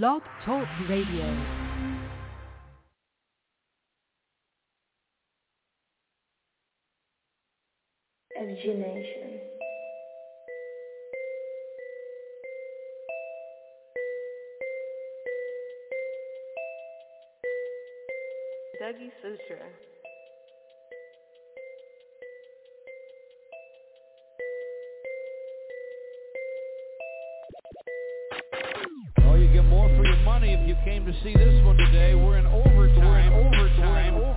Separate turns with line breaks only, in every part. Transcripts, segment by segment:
Blog Talk Radio.
FG Nation.
Dougie Sutra.
More for money if you came to see this one today. We're in overtime. We're in overtime. We're in overtime.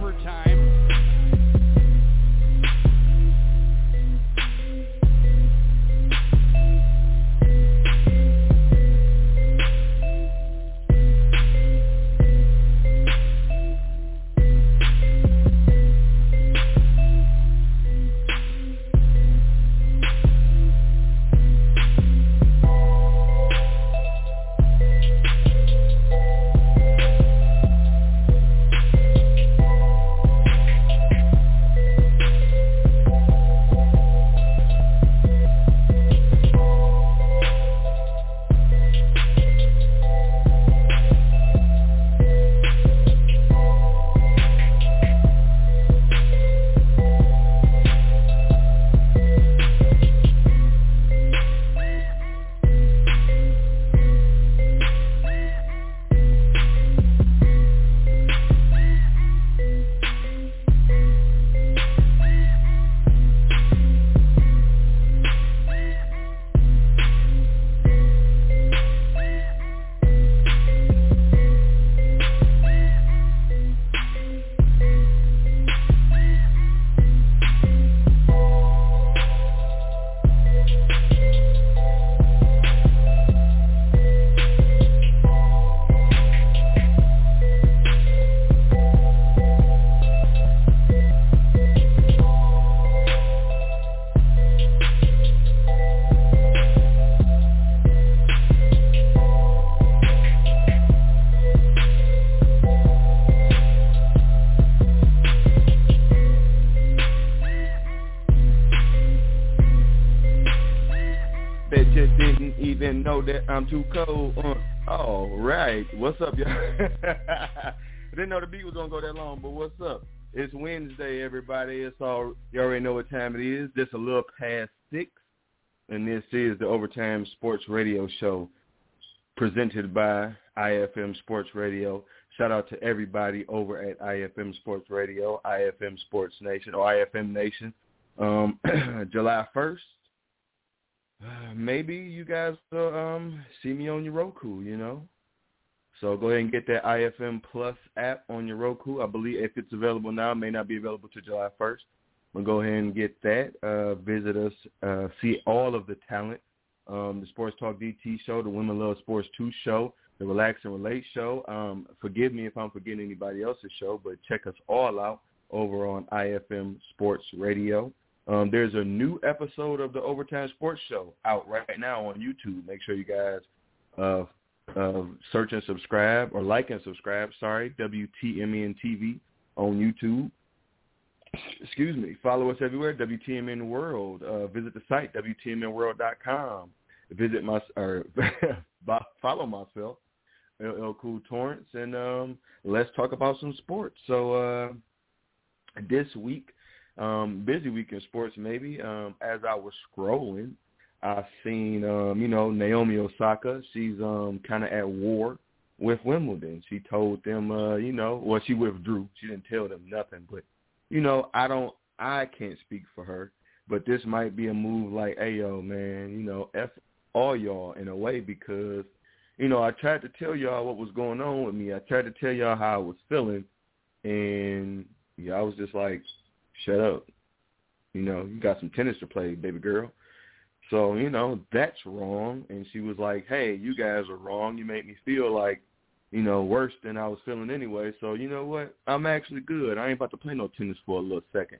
That I'm too cold. Uh, all right. What's up, y'all? Didn't know the beat was going to go that long, but what's up? It's Wednesday, everybody. It's all, you already know what time it is. Just a little past six. And this is the Overtime Sports Radio Show presented by IFM Sports Radio. Shout out to everybody over at IFM Sports Radio, IFM Sports Nation, or IFM Nation. Um, July 1st, maybe you guys will um, see me on your Roku, you know. So go ahead and get that IFM Plus app on your Roku. I believe if it's available now, it may not be available to July 1st. But go ahead and get that. Uh, visit us. Uh, see all of the talent. Um, the Sports Talk DT show, the Women Love Sports 2 show, the Relax and Relate show. Um, forgive me if I'm forgetting anybody else's show, but check us all out over on IFM Sports Radio. Um, there's a new episode of the Overtime Sports Show out right now on YouTube. Make sure you guys uh, uh, search and subscribe or like and subscribe. Sorry, WTMN TV on YouTube. Excuse me. Follow us everywhere. WTMN World. Uh, visit the site WTMNWorld.com. Visit my or follow myself, LL Cool Tawrence, and um, let's talk about some sports. So uh, this week um, busy week in sports maybe. Um, as I was scrolling, I seen um, you know Naomi Osaka. She's um, kind of at war with Wimbledon. She told them, uh, you know, well she withdrew. She didn't tell them nothing, but you know I don't, I can't speak for her. But this might be a move like, hey yo man, you know, f all y'all in a way because you know I tried to tell y'all what was going on with me. I tried to tell y'all how I was feeling, and yeah, I was just like shut up. You know, you got some tennis to play, baby girl. So, you know, that's wrong. And she was like, hey, you guys are wrong. You make me feel like, you know, worse than I was feeling anyway. So, you know what? I'm actually good. I ain't about to play no tennis for a little second.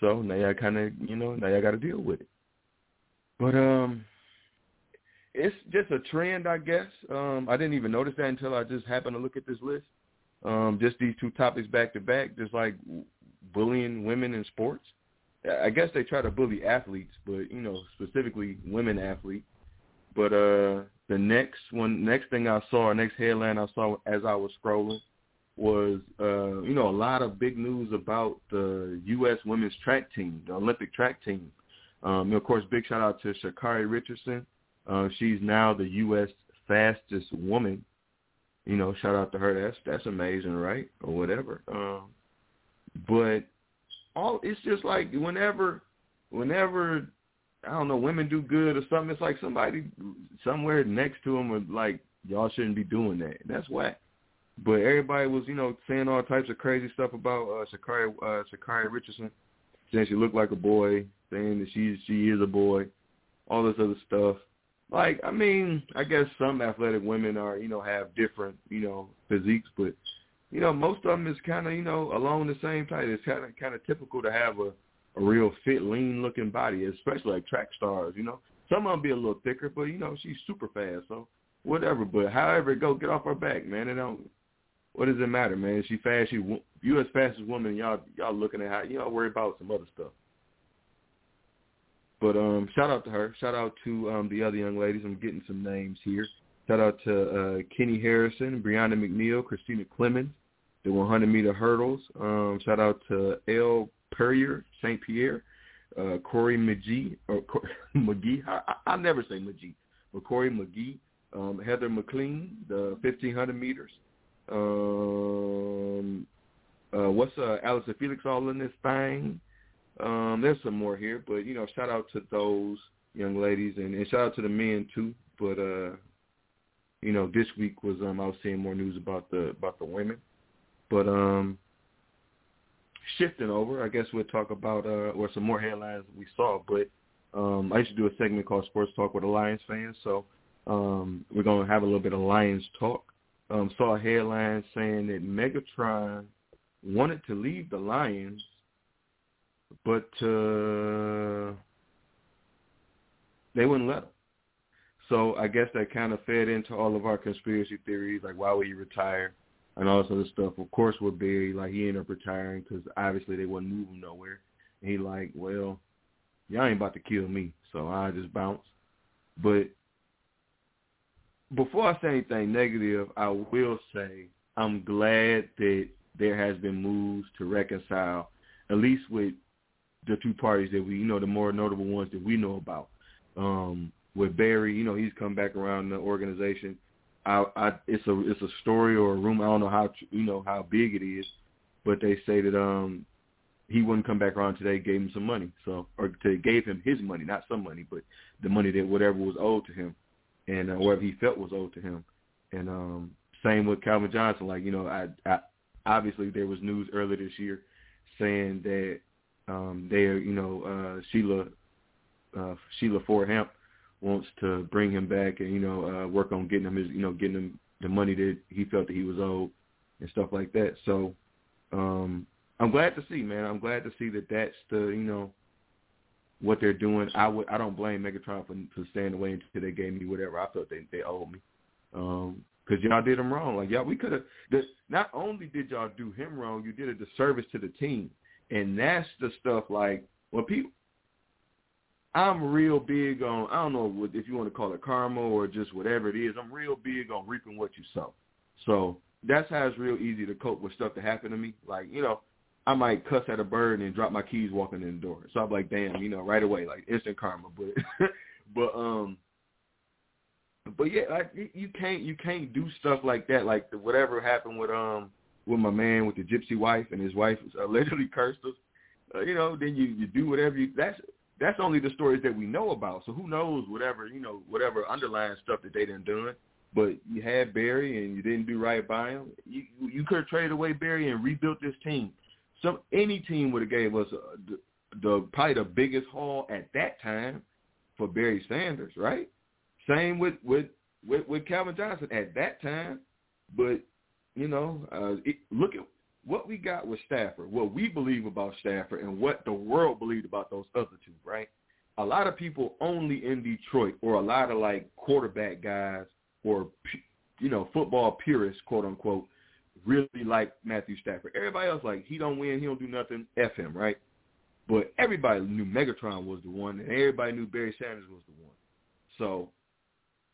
So now y'all kind of, you know, now y'all got to deal with it. But um, it's just a trend, I guess. Um, I didn't even notice that until I just happened to look at this list. Um, just these two topics back to back, just like bullying women in sports. I guess they try to bully athletes, but you know, specifically women athletes. But uh the next one, next thing I saw, next headline I saw as I was scrolling was, uh, you know, a lot of big news about the U.S. women's track team, the Olympic track team. Um, of course, big shout out to Sha'Carri Richardson. Uh, she's now the U.S. fastest woman. You know, shout out to her. That's that's amazing, right? Or whatever. Um, but all it's just like whenever, whenever I don't know, women do good or something. It's like somebody somewhere next to them was like, y'all shouldn't be doing that. That's whack. But everybody was, you know, saying all types of crazy stuff about uh, Sha'Carri, uh, Sha'Carri Richardson, saying she looked like a boy, saying that she she is a boy, all this other stuff. Like, I mean, I guess some athletic women are, you know, have different, you know, physiques, but you know, most of them is kind of, you know, along the same type. It's kind of kind of typical to have a a real fit, lean looking body, especially like track stars. You know, some of them be a little thicker, but you know, she's super fast, so whatever. But however it go, get off her back, man. It don't. What does it matter, man? She fast. She you as fastest woman. Y'all y'all looking at how y'all worry about some other stuff. But um, shout out to her. Shout out to um the other young ladies. I'm getting some names here. Shout out to uh, Keni Harrison, Brianna McNeal, Christina Clemons, the 100 meter hurdles. Um, shout out to Elle Purrier, St. Pierre, uh, Cory McGee, or McGee. I, I, I never say McGee, but Cory McGee, um, Heather MacLean, the 1500 meters. Um, uh, what's uh, Allyson Felix all in this thing? Um, there's some more here, but you know, shout out to those young ladies and, and shout out to the men too. But uh, you know, this week was um, I was seeing more news about the about the women. But um, shifting over, I guess we'll talk about uh, or some more headlines we saw. But um, I used to do a segment called Sports Talk with Lions fans, so um, we're to have a little bit of Lions talk. Um, saw a headline saying that Megatron wanted to leave the Lions, but uh, they wouldn't let him. So I guess that kind of fed into all of our conspiracy theories, like why would he retire? And all this other stuff. Of course, with Barry, like he ended up retiring because obviously they move him nowhere. And he like, well, y'all ain't about to kill me, so I just bounce. But before I say anything negative, I will say I'm glad that there has been moves to reconcile, at least with the two parties that we, you know, the more notable ones that we know about. Um, with Barry, you know, he's come back around the organization I, I it's a it's a story or a rumor. I don't know how you know how big it is, but they say that um he wouldn't come back around today. Gave him some money, so or they gave him his money, not some money, but the money that whatever was owed to him, and uh, whatever he felt was owed to him. And um same with Calvin Johnson. Like you know, I, I obviously there was news earlier this year saying that um they you know uh Sheila uh Sheila Ford Hamp wants to bring him back and you know uh, work on getting him his you know getting him the money that he felt that he was owed and stuff like that. So um, I'm glad to see, man. I'm glad to see that that's the you know what they're doing. I would I don't blame Megatron for for staying away until they gave me whatever I felt they they owed me. Um, Cause y'all did him wrong. Like y'all, we could have. Not only did y'all do him wrong, you did a disservice to the team, and that's the stuff. Like when people, I'm real big on I don't know if you want to call it karma or just whatever it is. I'm real big on reaping what you sow. So that's how it's real easy to cope with stuff that happened to me. Like you know, I might cuss at a bird and drop my keys walking in the door. So I'm like, damn, you know, right away, like instant karma. But but um, but yeah, like you can't you can't do stuff like that. Like whatever happened with um with my man with the gypsy wife and his wife allegedly cursed us. Uh, you know, then you you do whatever you. That's that's only the stories that we know about. So who knows whatever you know whatever underlying stuff that they done done. But you had Barry and you didn't do right by him. You you could have traded away Barry and rebuilt this team. Some any team would have gave us a, the, the probably the biggest haul at that time for Barry Sanders, right? Same with with with, with Calvin Johnson at that time. But you know, uh, it, look at what we got with Stafford, what we believe about Stafford, and what the world believed about those other two, right? A lot of people only in Detroit, or a lot of like quarterback guys, or you know football purists, quote unquote, really like Matthew Stafford. Everybody else like he don't win, he don't do nothing, f him, right? But everybody knew Megatron was the one, and everybody knew Barry Sanders was the one. So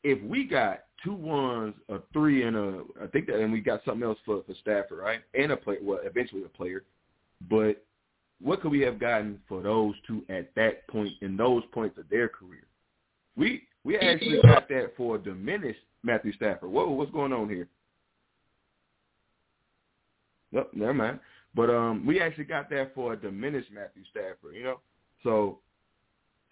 if we got two ones, a three, and a I think that, and we got something else for for Stafford, right? And a player, well, eventually a player. But what could we have gotten for those two at that point in those points of their career? We we actually got that for a diminished Matthew Stafford. Whoa, what's going on here? Nope, never mind. But um, we actually got that for a diminished Matthew Stafford, you know. So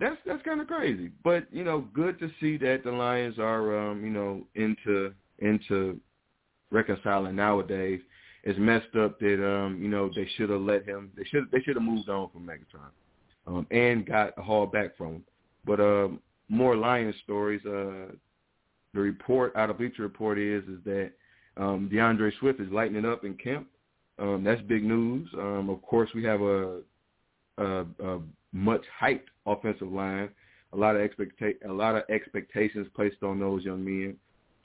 that's that's kind of crazy. But you know, good to see that the Lions are um, you know into into reconciling nowadays. It's messed up that um, you know they should have let him. They should they should have moved on from Megatron, um, and got a haul back from him. But um, more Lions stories. Uh, the report out of Bleacher Report is is that um, D'Andre Swift is lighting up in camp. Um, that's big news. Um, of course, we have a, a, a much hyped offensive line. A lot of expecta- a lot of expectations placed on those young men.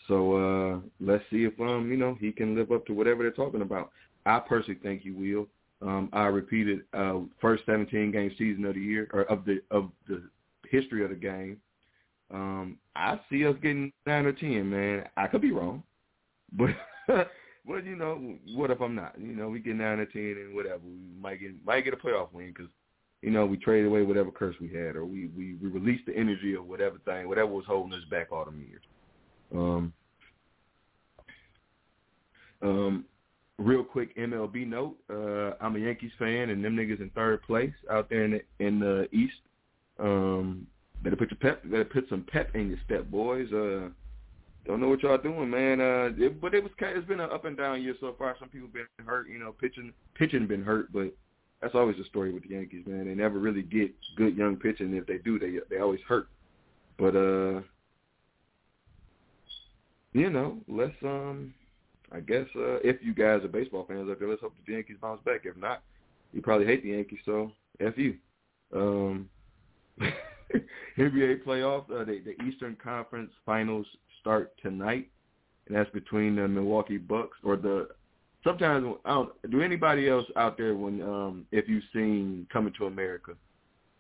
So uh, let's see if um you know he can live up to whatever they're talking about. I personally think he will. Um, I repeated uh, first 17 game season of the year or of the of the history of the game. Um, I see us getting nine or ten, man. I could be wrong, but but you know what if I'm not? You know we get nine or ten and whatever. We might get might get a playoff win because you know, we traded away whatever curse we had, or we we, we released the energy of whatever thing, whatever was holding us back all them years. Um, um, real quick MLB note: uh, I'm a Yankees fan, and them niggas in third place out there in the, in the East. Um, better put your pep, better put some pep in your step, boys. Uh, don't know what y'all doing, man. Uh, it, but it was it's been an up and down year so far. Some people been hurt, you know, pitching pitching been hurt, but that's always the story with the Yankees, man. They never really get good young pitching. If they do, they they always hurt. But uh, you know, let's um, I guess uh, if you guys are baseball fans out there, let's hope the Yankees bounce back. If not, you probably hate the Yankees, so f you. Um, NBA playoffs, uh, the, the Eastern Conference Finals start tonight, and that's between the Milwaukee Bucks or the sometimes I don't, do anybody else out there when um if you've seen Coming to America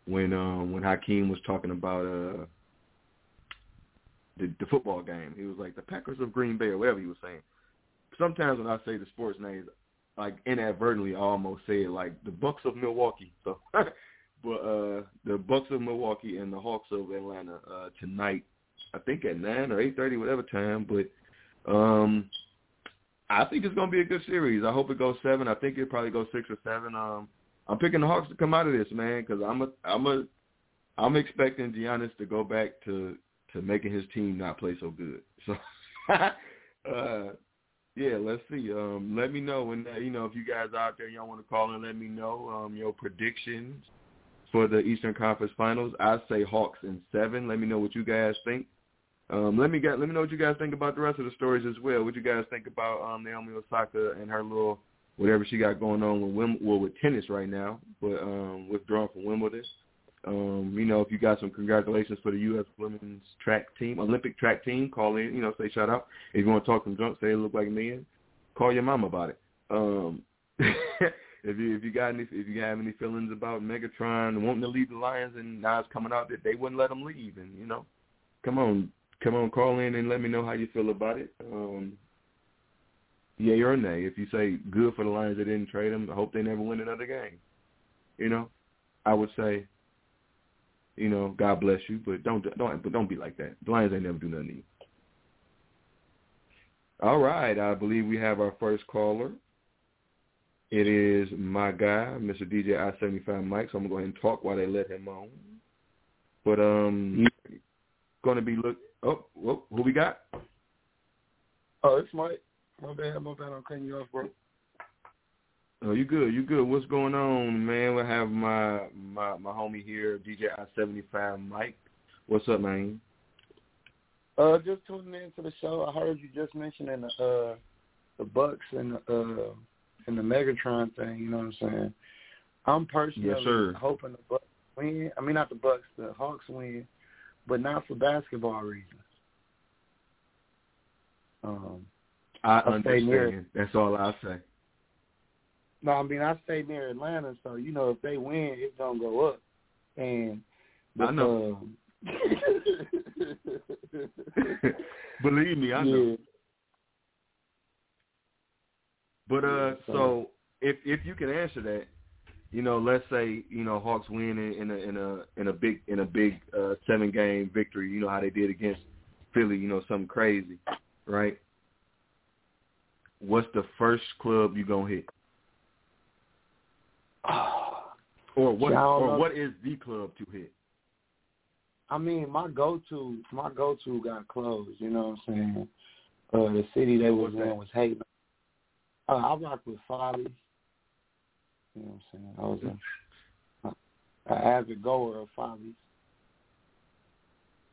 when um when Hakeem was talking about uh the the football game. He was like the Packers of Green Bay or whatever he was saying. Sometimes when I say the sports names, like inadvertently I almost say it like the Bucks of Milwaukee. So but uh the Bucks of Milwaukee and the Hawks of Atlanta uh tonight I think at nine or eight thirty, whatever time, but um I think it's going to be a good series. I hope it goes seven. I think it probably goes six or seven. Um, I'm picking the Hawks to come out of this, man, because I'm a, I'm a, I'm expecting Giannis to go back to to making his team not play so good. So, uh, yeah, let's see. Um, let me know when you know if you guys out there y'all want to call and let me know um, your predictions for the Eastern Conference Finals. I say Hawks in seven. Let me know what you guys think. Um, let me get let me know what you guys think about the rest of the stories as well. What you guys think about um, Naomi Osaka and her little whatever she got going on with Wim- well with tennis right now, but um, withdrawing from Wimbledon. Um, you know, if you got some congratulations for the U.S. women's track team, Olympic track team, call in. You know, say shout out. If you want to talk some junk, say it look like men. Call your mom about it. Um, if you if you got any if you have any feelings about Megatron wanting to leave the Lions and now it's coming out that they wouldn't let him leave, and you know, come on, come on, call in and let me know how you feel about it. Um, yay or nay. If you say good for the Lions, they didn't trade him. I hope they never win another game. You know, I would say, you know, God bless you, but don't don't but don't be like that. The Lions ain't never do nothing to you. All right, I believe we have our first caller. It is my guy, Mr. DJ I seventy five Mike. So I'm gonna go ahead and talk while they let him on. But um, going to be look Oh, whoa, who we got?
Oh, it's Mike. My bad, my bad. I'm cutting you off, bro.
Oh, you good? You good? What's going on, man? We have my my my homie here, DJ I seventy five, Mike. What's up, man?
Uh, just tuning into the show. I heard you just mentioning the uh the Bucks and the uh and the Megatron thing. You know what I'm saying? I'm personally
yes,
hoping the Bucks win. I mean, not the Bucks, the Hawks win but not for basketball reasons. Um,
I, understand. Near, That's all I say.
No, I mean I stay near Atlanta, so you know if they win, it's gonna go up. And
I know.
Um,
Believe me, I know.
yeah.
But uh,
so
if if you can answer that, you know, let's say you know Hawks win in, in a in a in a big in a big uh, seven game victory. You know how they did against Philly. You know something crazy, right? What's the first club you gonna hit, or what or what is the club to hit?
I mean, my go-to, my go-to got closed. You know what I'm saying? Uh, the city they was in was Haven. Uh, I rocked with Follies. You know what I'm saying? I was a, a avid goer of Follies.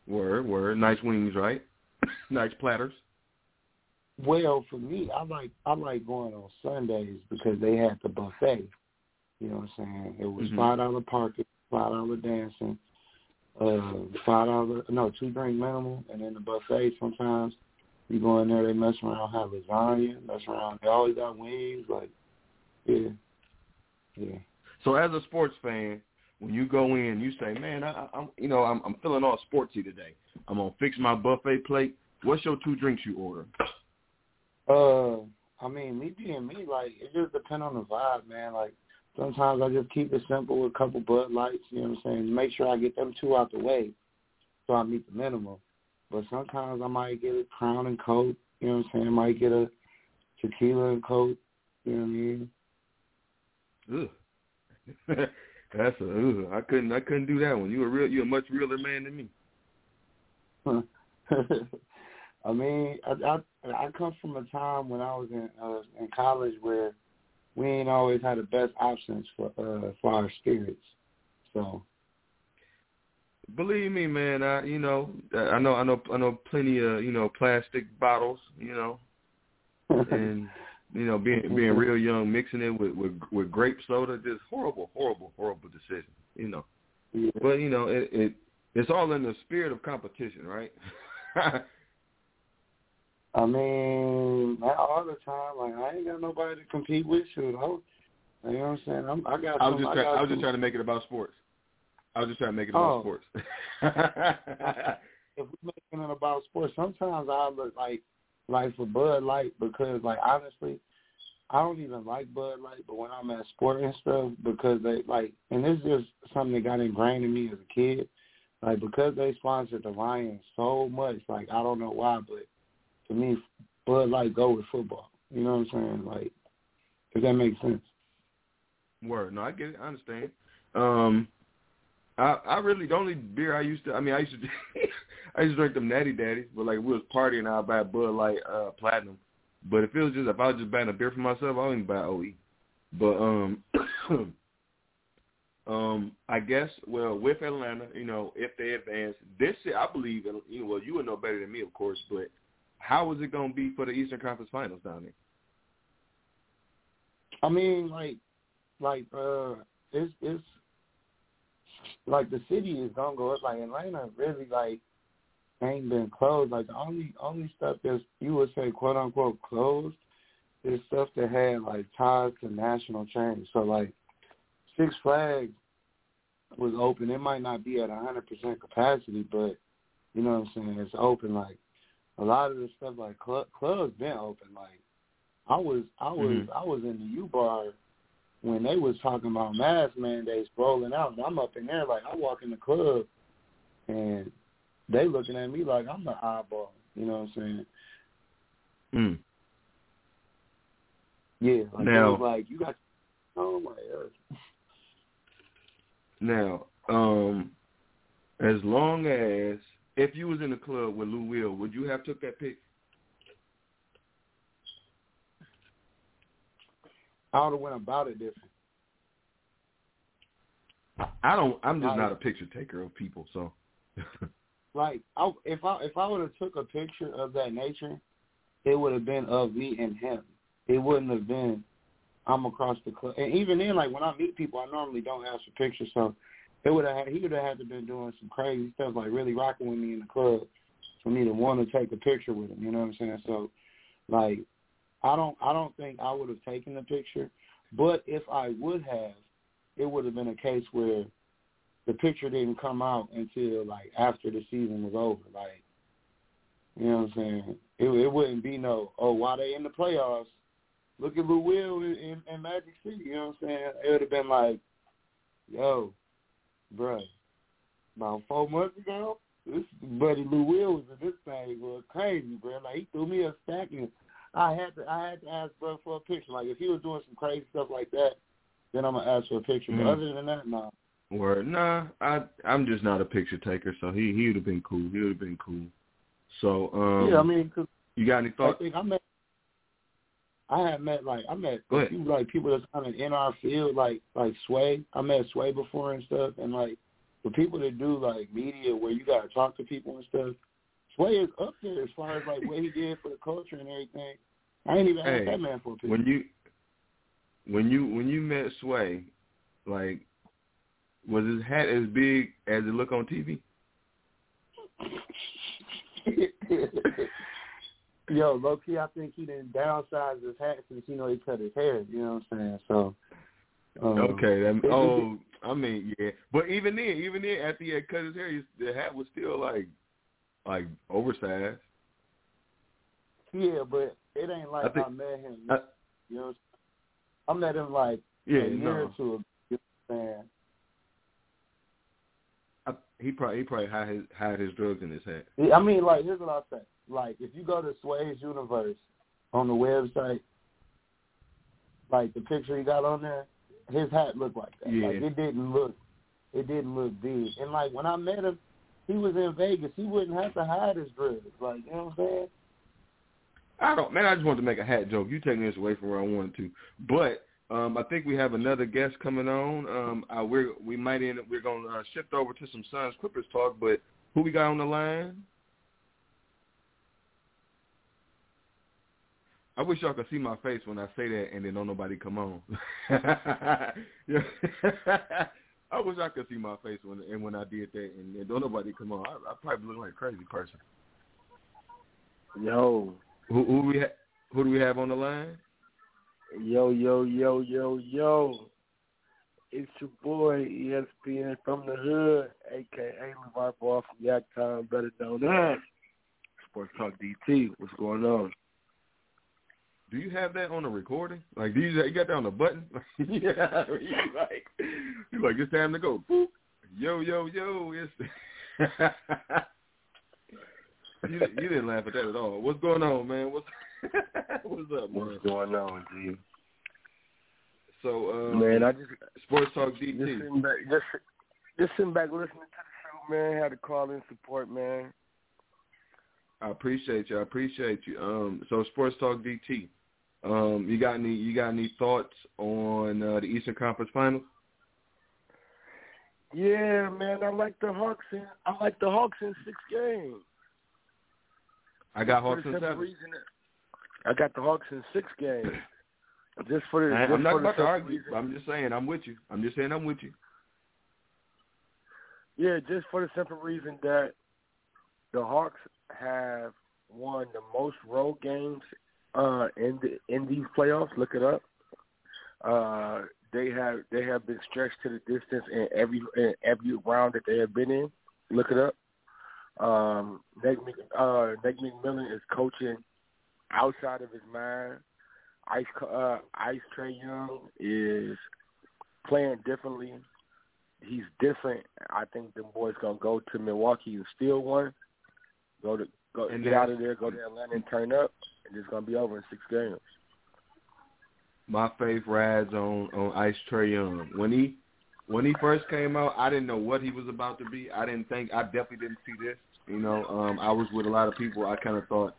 Word, word. Nice wings, right? nice platters.
Well, for me, I like I like going on Sundays because they had the buffet. You know what I'm saying? It was
Mhm.
five dollar parking, five dollar dancing, uh, five dollar no two drink minimum, and then the buffet. Sometimes you go in there, they mess around, have lasagna, mess around. They always got wings. Like, yeah, yeah.
So as a sports fan, when you go in, you say, "Man, I, I'm, you know, I'm, I'm feeling all sportsy today. I'm gonna fix my buffet plate. What's your two drinks you order?"
Uh, I mean, me being me, like it just depends on the vibe, man. Like sometimes I just keep it simple with a couple Bud Lights. You know what I'm saying? Make sure I get them two out the way, so I meet the minimum. But sometimes I might get a Crown and Coke. You know what I'm saying? I might get a tequila and Coke. You know what I mean?
Ugh. That's a. Ugh. I couldn't. I couldn't do that one. You a real. You a much realer man than me.
I mean, I, I I come from a time when I was in uh, in college where we ain't always had the best options for uh for our spirits. So
Believe me, man. I, you know, I know, I know, I know plenty of, you know, plastic bottles. You know, and you know, being being real young, mixing it with with, with grape soda, just horrible, horrible, horrible decision. You know.
yeah.
But you know, it, it it's all in the spirit of competition, right?
I mean, all the time. Like I ain't got nobody to compete with. Shoot, I, you know what I'm saying? I'm, I got.
I was
some,
just
I,
trying,
got
I was just trying to make it about sports. I was just trying to make it about
Oh.
sports.
If we're making it about sports, sometimes I look like like for Bud Light because like honestly, I don't even like Bud Light. But when I'm at sport and stuff, because they like, and this is just something that got ingrained in me as a kid. Like because they sponsored the Lions so much, like I don't know why, but to me, Bud Light go with football. You know what I'm saying? Like, if that makes sense.
Word. No, I get it. I understand. Um, I I really the only beer I used to. I mean, I used to. I used to drink them Natty Daddies, but like we was partying, I'd buy Bud Light uh, Platinum. But if it was just if I was just buying a beer for myself, I wouldn't buy OE. But um, um, I guess well with Atlanta, you know, if they advance this, year, I believe. You know, well, you would know better than me, of course. But how is it going to be for the Eastern Conference Finals down there?
I mean, like, like uh, it's it's like the city is gonna go up. Like Atlanta really like ain't been closed. Like the only only stuff that's you would say quote unquote closed is stuff that had like ties to national chains. So like Six Flags was open. It might not be at a hundred percent capacity, but you know what I'm saying. It's open. Like a lot of the stuff like club, clubs been open. Like I was I was
Mhm.
I was in the U bar when they was talking about mask mandates rolling out. And I'm up in there like I walk in the club and they looking at me like I'm the eyeball. You know what I'm saying?
Mm.
Yeah. Like
Now-
was like you got oh my god.
Now, um, as long as if you was in the club with Lou Will, would you have took that pic?
I would have went about it different.
I don't. I'm just not a picture taker of people. So,
Like I, if I if I would have took a picture of that nature, it would have been of me and him. It wouldn't have been I'm across the club. And even then, like when I meet people, I normally don't ask for pictures. So it would have he would have had to been doing some crazy stuff, like really rocking with me in the club for me to want to take a picture with him. You know what I'm saying? So like I don't I don't think I would have taken the picture, but if I would have, it would have been a case where the picture didn't come out until like after the season was over. Like You know what I'm saying? It, it wouldn't be no, oh, why they in the playoffs? Look at Lou Will in, in, in Magic City. You know what I'm saying? It would have been like, yo, bruh, about four months ago, this buddy Lou Will was in this thing was crazy, bro. Like he threw me a stack and I had to I had to ask bro for a picture. Like if he was doing some crazy stuff like that, then I'm gonna ask for a picture.
Mm.
But other than that, no.
Word, nah, I I'm just not a picture taker, so he he would have been cool. He would have been cool. So um,
yeah, I mean, cause
you got any
I
thoughts?
think I met. I had met like I met
Go
a few like people that's kind of in our field, like like Sway. I met Sway before and stuff, and like the people that do like media where you gotta talk to people and stuff. Sway is up there as far as like what he did for the culture and everything. I ain't even
Hey,
asked that man for a picture.
When you when you when you met Sway, like was his hat as big as it looked on TV?
Yo, low key, I think he didn't downsize his hat since you know he cut his hair. You know what I'm saying? So. Um,
Okay, that, oh, I mean, yeah, but even then, even then, after he had cut his hair, he, the hat was still like, like oversized.
Yeah, but it ain't like I,
think-
met him.
I-
you know, I'm met him like
Yeah,
a year
no,
or two ago. You know what I'm saying?
I, he probably he probably hide his hide his drugs in his hat.
I mean, like, here's what I'll say. Like, if you go to Sway's Universe on the website, like the picture he got on there, his hat looked like that.
Yeah.
Like, it didn't look, it didn't look big. And like when I met him, he was in Vegas. He wouldn't have to hide his drugs. Like, you know what I'm saying?
I don't, man. I just wanted to make a hat joke. You taking this away from where I wanted to, but um, I think we have another guest coming on. Um, I, we're we might end. We're gonna uh, shift over to some Suns Clippers talk, but who we got on the line? I wish y'all could see my face when I say that, and then don't nobody come on. I wish I could see my face when and when I did that, and then don't nobody come on. I, I probably look like a crazy person.
Yo,
Who, who we ha- who do we have on the line?
Yo, yo, yo, yo, yo. It's your boy ESPN from the hood, aka Levi Ball from Yak Town, better known as Sports Talk DT. What's going on?
Do you have that on the recording? Like, do you, you got that on the button? yeah, you like, you like, it's time to go. Yo, yo, yo, it's. you, you didn't laugh at that at all. What's going on, man? What's What's up, man?
What's going on, G?
So, um,
Man, I just
Sports Talk
just
DT.
sitting back, just just sitting back listening to the show, man. Had to call in support, man.
I appreciate you. I appreciate you. Um, so Sports Talk DT. Um, you got any? You got any thoughts on uh, the Eastern Conference Finals?
Yeah, man, I like the Hawks in I like the Hawks in six games.
I got Hawks in seven.
reason I got the Hawks in six games. Just for the
I,
just
I'm not
for the
about to argue.
reason-
I'm just saying I'm with you. I'm just saying I'm with you.
Yeah, just for the simple reason that the Hawks have won the most road games uh, in the in these playoffs. Look it up. Uh, they have they have been stretched to the distance in every in every round that they have been in. Look it up. Um, Nick, uh, Nick McMillan is coaching outside of his mind. Ice uh, Ice Trey Young is playing differently he's different. I think the boys gonna go to Milwaukee and steal one. Go to go
And
get out of there, go to Atlanta and turn up, and it's gonna be over in six games.
My faith rides on on Ice Trey Young. When he when he first came out, I didn't know what he was about to be. I didn't think I definitely didn't see this. You know, um, I was with a lot of people. I kind of thought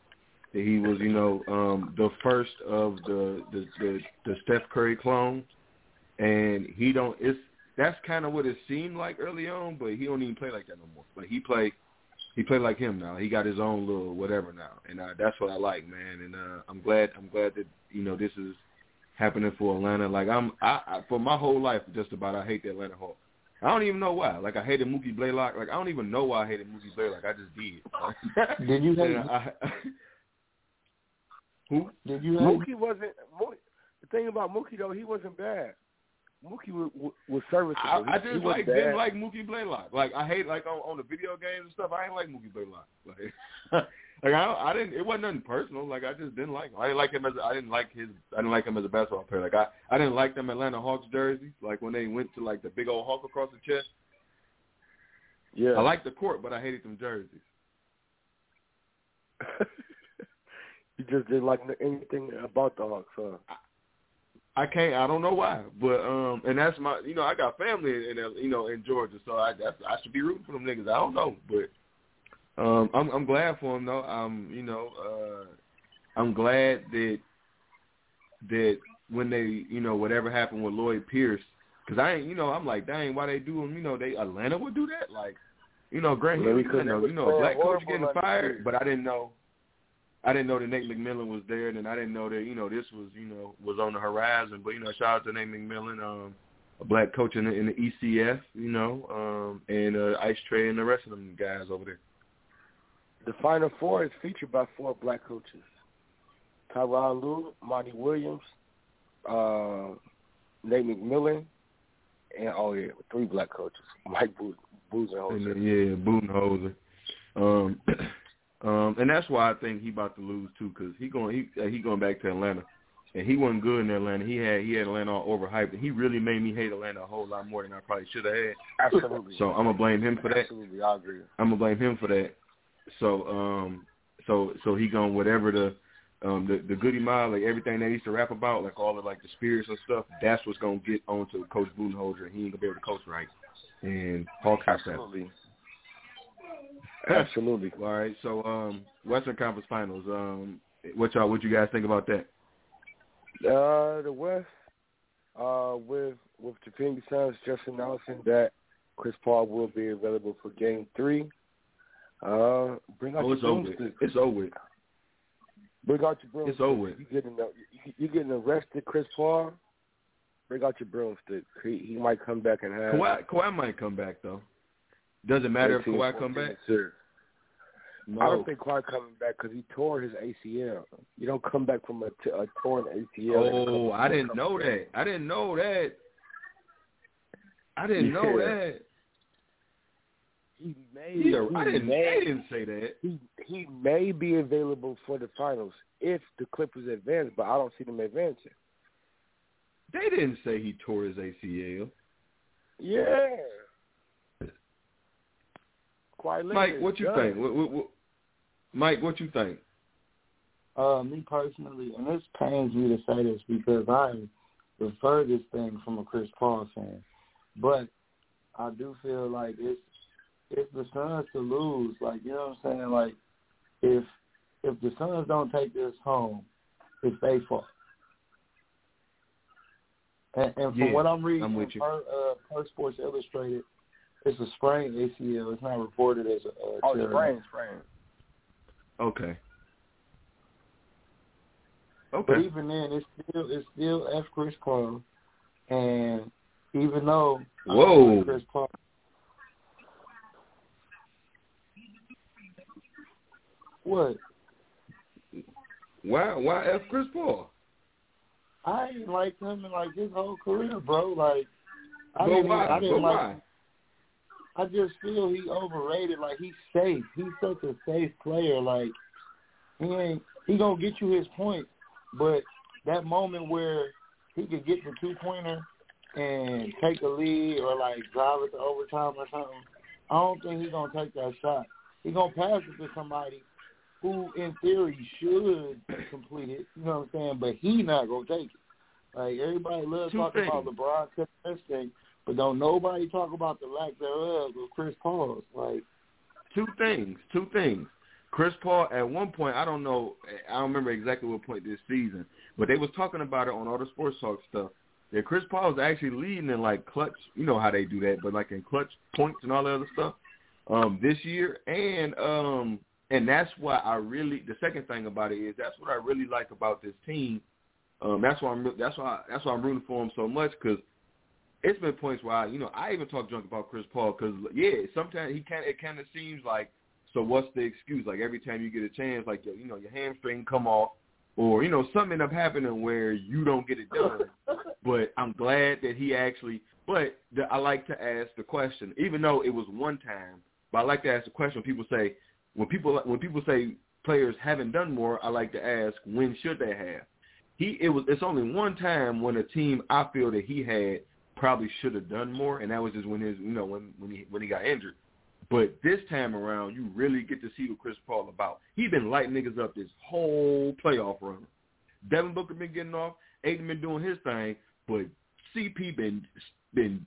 that he was, you know, um, the first of the the, the the Steph Curry clones, and he don't. It's that's kind of what it seemed like early on, but he don't even play like that no more. Like he play, he play like him now. He got his own little whatever now, and uh, that's what I like, man. And uh, I'm glad, I'm glad that you know this is happening for Atlanta. Like I'm, I, I for my whole life, just about I hate the Atlanta Hawks. I don't even know why. Like I hated Mookie Blaylock. Like I don't even know why I hated Mookie Blaylock. I just did.
Did you hate?
And I, who?
Did you?
Mookie wasn't. Mookie, the thing about Mookie though, he wasn't bad. Mookie was, was serviceable.
I, I
He- he
just
wasn't
like
bad.
didn't like Mookie Blaylock. Like I hate like on, on the video games and stuff. I ain't like Mookie Blaylock. Like Like I, I didn't. It wasn't nothing personal. Like I just didn't like him. I didn't like him as. I didn't like his. I didn't like him as a basketball player. Like I, I didn't like them Atlanta Hawks jerseys. Like when they went to like the big old hawk across the chest.
Yeah.
I liked the court, but I hated them jerseys.
you just didn't like anything about the Hawks, huh?
I can't. I don't know why, but um, and that's my. You know, I got family in, in you know in Georgia, so I that's, I should be rooting for them niggas. I don't know, but um, I'm I'm glad for them though. Um, you know, uh, I'm glad that that when they you know whatever happened with Lloyd Pierce, because I ain't you know I'm like dang why they do them you know they Atlanta would do that like you know Grant Hill you know you know a black coach getting fired, but I didn't know. I didn't know that Nate McMillan was there, and I didn't know that you know this was you know was on the horizon. But you know, shout out to Nate McMillan, um, a black coach in the, in the ECF, you know, um, and uh, Ice Trey and the rest of them guys over there.
The Final Four is featured by four black coaches: Tyronn Lue, Monty Williams, uh, Nate McMillan, and oh yeah, three black coaches: Mike Bo-
And
Budenholzer.
then, yeah, Budenholzer. Um, um, and that's why I think he about to lose too, because he going he uh, he going back to Atlanta, and he wasn't good in Atlanta. He had he had Atlanta all overhyped, and he really made me hate Atlanta a whole lot more than I probably should have had.
Absolutely.
So I'm gonna blame him for that.
Absolutely, I agree.
I'm gonna blame him for that. So um so so he gonna whatever the um the the Goodie Mob, like everything they used to rap about, like all of like the spirits and stuff, that's what's gonna get onto Coach Budenholzer and he ain't gonna be able to coach right. And Hawks have that.
Absolutely.
All right, so um Western Conference Finals, um what y'all what you guys think about that?
Uh, the West, uh, with with the Phoenix Suns just announcing that Chris Paul will be available for Game Three. Uh, bring out
Oh,
your
it's over. with.
broomstick.
It's over.
Bring out your broomstick.
It's over.
You getting you, you getting arrested, Chris Paul? Bring out your broomstick. He, he might come back and have.
Kawhi Kawhi might come back though. Does it matter if
13,
Kawhi come back? No.
I don't think Kawhi coming back because he tore his ACL. You don't come back from a, t- a torn ACL. in a couple
Oh, I didn't know
games.
that. I didn't know that. I didn't know that.
He may.
Yeah,
he
I didn't.
may-
They didn't say that.
he he may be available for the finals if the Clippers advance, but I don't see them advancing.
They didn't say he tore his ACL.
Yeah. Quite
Mike, what you think? What, what, what, Mike, what you think?
Uh, me personally, and this pains me to say this because I'm the furthest thing from a Chris Paul fan, but I do feel like it's if the Suns to lose, like you know what I'm saying, like if if the Suns don't take this home, it's their fault. And, and from
Yeah,
what I'm reading
I'm with you.
per, uh, per Sports Illustrated, it's a sprained ACL. It's not reported as a uh,
Oh,
tear.
sprain, sprain.
Okay. Okay.
But
Okay.
even then, it's still it's still F Chris Paul, and even though I
Whoa.
like Chris Paul, what
Why? Why F Chris Paul?
I ain't like him in like his whole career, bro. Like I
But
didn't,
why?
I didn't
But
like.
why?
I just feel he overrated. Like he's safe. He's such a safe player. Like he ain't. He gonna get you his point, but that moment where he could get the two pointer and take a lead or like drive it to overtime or something, I don't think he's gonna take that shot. He's gonna pass it to somebody who, in theory, should complete it. You know what I'm saying? But he not gonna take it. Like everybody loves talking about. LeBron taking this thing, but don't nobody talk about the lack thereof of Chris Paul. Like
Two things. Two things. Chris Paul at one point, I don't know, I don't remember exactly what point this season, but they was talking about it on all the sports talk stuff. That Chris Paul is actually leading in like clutch, you know how they do that, but like in clutch points and all that other stuff um, this year, and um, and that's why I really. The second thing about it is that's what I really like about this team. Um, that's why I'm that's why that's why I'm rooting for him so much because it's been points where I, you know I even talk junk about Chris Paul because yeah sometimes he kind it kind of seems like so what's the excuse like every time you get a chance like your, you know your hamstring come off or you know something end up happening where you don't get it done but I'm glad that he actually. But the, I like to ask the question, even though it was one time. But I like to ask the question. When people say, when people when people say players haven't done more, I like to ask, when should they have? He it was it's only one time when a team I feel that he had probably should have done more, and that was just when his you know when when he when he got injured. But this time around, you really get to see what Chris Paul about. He been lighting niggas up this whole playoff run. Devin Booker been getting off. Ayton been doing his thing, but CP been been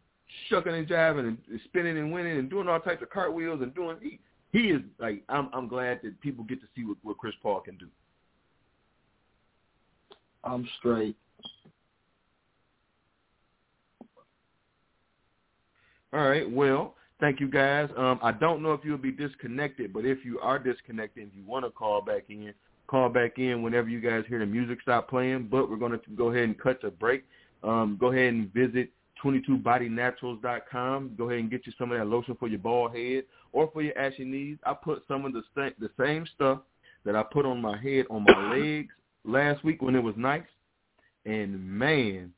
shucking and jiving and spinning and winning and doing all types of cartwheels and doing. He, he is like I'm I'm glad that people get to see what, what Chris Paul can do.
I'm straight.
All right. Well, thank you guys. Um, I don't know if you'll be disconnected, but if you are disconnected and you want to call back in, call back in whenever you guys hear the music stop playing. But we're going to go ahead and cut to break. Um, go ahead and visit 22bodynaturals.com. Go ahead and get you some of that lotion for your bald head or for your ashy knees. I put some of the st- the same stuff that I put on my head on my legs last week when it was nice. And man,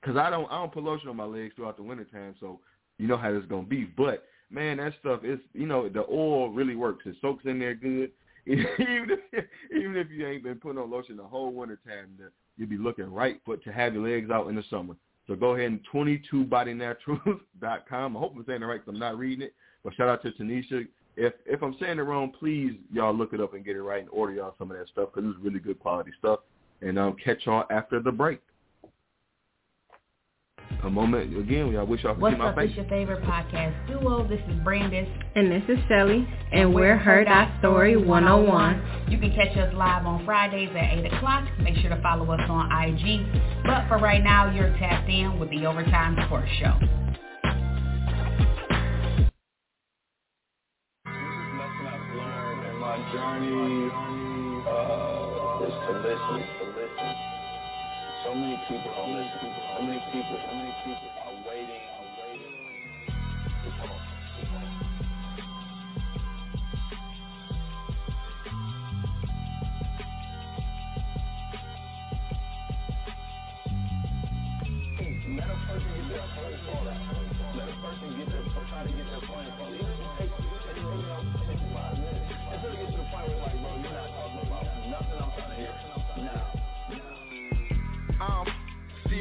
because I don't I don't put lotion on my legs throughout the wintertime, so you know how this is gonna be. But man, that stuff is you know the oil really works. It soaks in there good. even if even if you ain't been putting on lotion the whole wintertime, you'll be looking right. But to have your legs out in the summer. So go ahead and 22bodynaturals.com. I hope I'm saying it right because I'm not reading it. But shout out to Tanisha. If if I'm saying it wrong, please y'all look it up and get it right and order y'all some of that stuff because it's really good quality stuff. And I'll um, catch y'all after the break a moment again. We I wish y'all could
What's
see my
up?
face.
It's your favorite podcast duo. This is Brandis.
And this is Shelly. And we're Heard Our Story 101.
You can catch us live on Fridays at 8 o'clock. Make sure to follow us on IG. But for right now, you're tapped in with the Overtime Sports Show.
journey uh, is to listen, to listen. So many people don't listen. So many people, so many people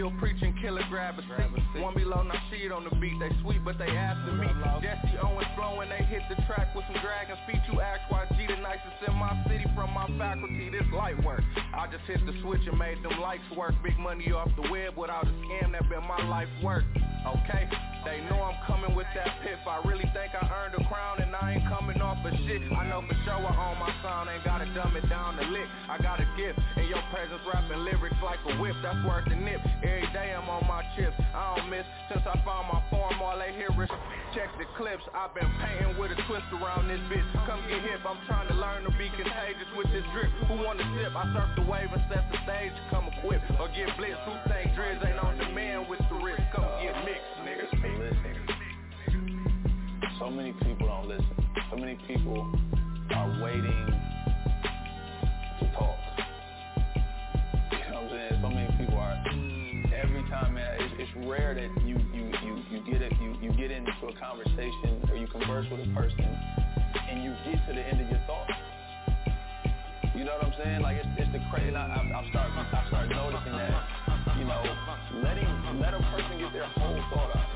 still preaching killer grab a seat. One below, now shit on the beat. They sweet, but they after me. Jesse Owens flowing, they hit the track with some dragon feet. You ask why G the nicest in my city from my faculty. This light work. I just hit the switch and made them lights work. Big money off the web without a scam. That been my life work. Okay, they know I'm coming with that piff. I really think I earned a crown and I ain't coming off of shit. I know for sure I own my sound, ain't gotta dumb it down to lick. I got a gift, presence rapping lyrics like a whip. That's worth the nip. Every day I'm on my chips. I don't miss since I found my form. All they hear is check the clips. I've been painting with a twist around this bitch. Come get hip. I'm trying to learn to be contagious with this drip. Who wanna sip? I surf the wave and set the stage. Come equipped or get blitzed. Who think Drizz ain't on demand with the wrist?
Converse with a person and you get to the end of your thought. You know what I'm saying? Like it's, it's the crazy. I, I, I start I start noticing that. You know, letting let a person get their whole thought out.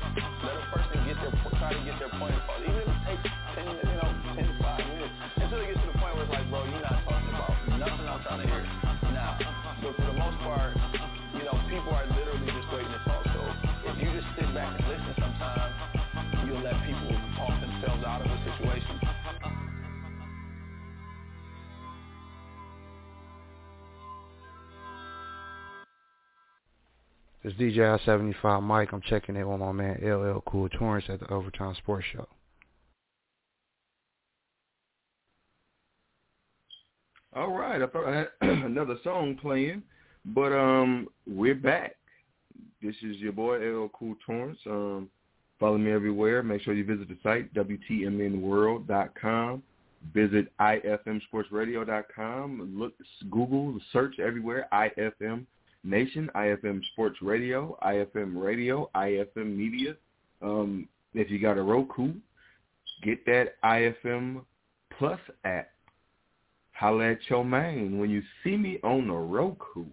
Let a person get their try to get their point across. Even if it takes ten, you know, ten five minutes, until it gets to the point where it's like, bro, you're not talking about nothing I'm trying to hear. Now, but for the most part, you know, people are literally just waiting to talk. So if you just sit back and listen, sometimes you'll let people talk themselves out of a situation.
It's DJ I-75 Mike. I'm checking in with my man LL Cool Tawrence at the Overtime Sports Show.
All right, I thought I had another song playing, but um, we're back. This is your boy LL Cool Tawrence. Um, follow me everywhere. Make sure you visit the site wtmnworld.com. Visit ifmsportsradio.com. Look, Google, search everywhere. IFM Nation, IFM Sports Radio, IFM Radio, IFM Media. Um, if you got a Roku, get that IFM Plus app. holla at your man. When you see me on the Roku,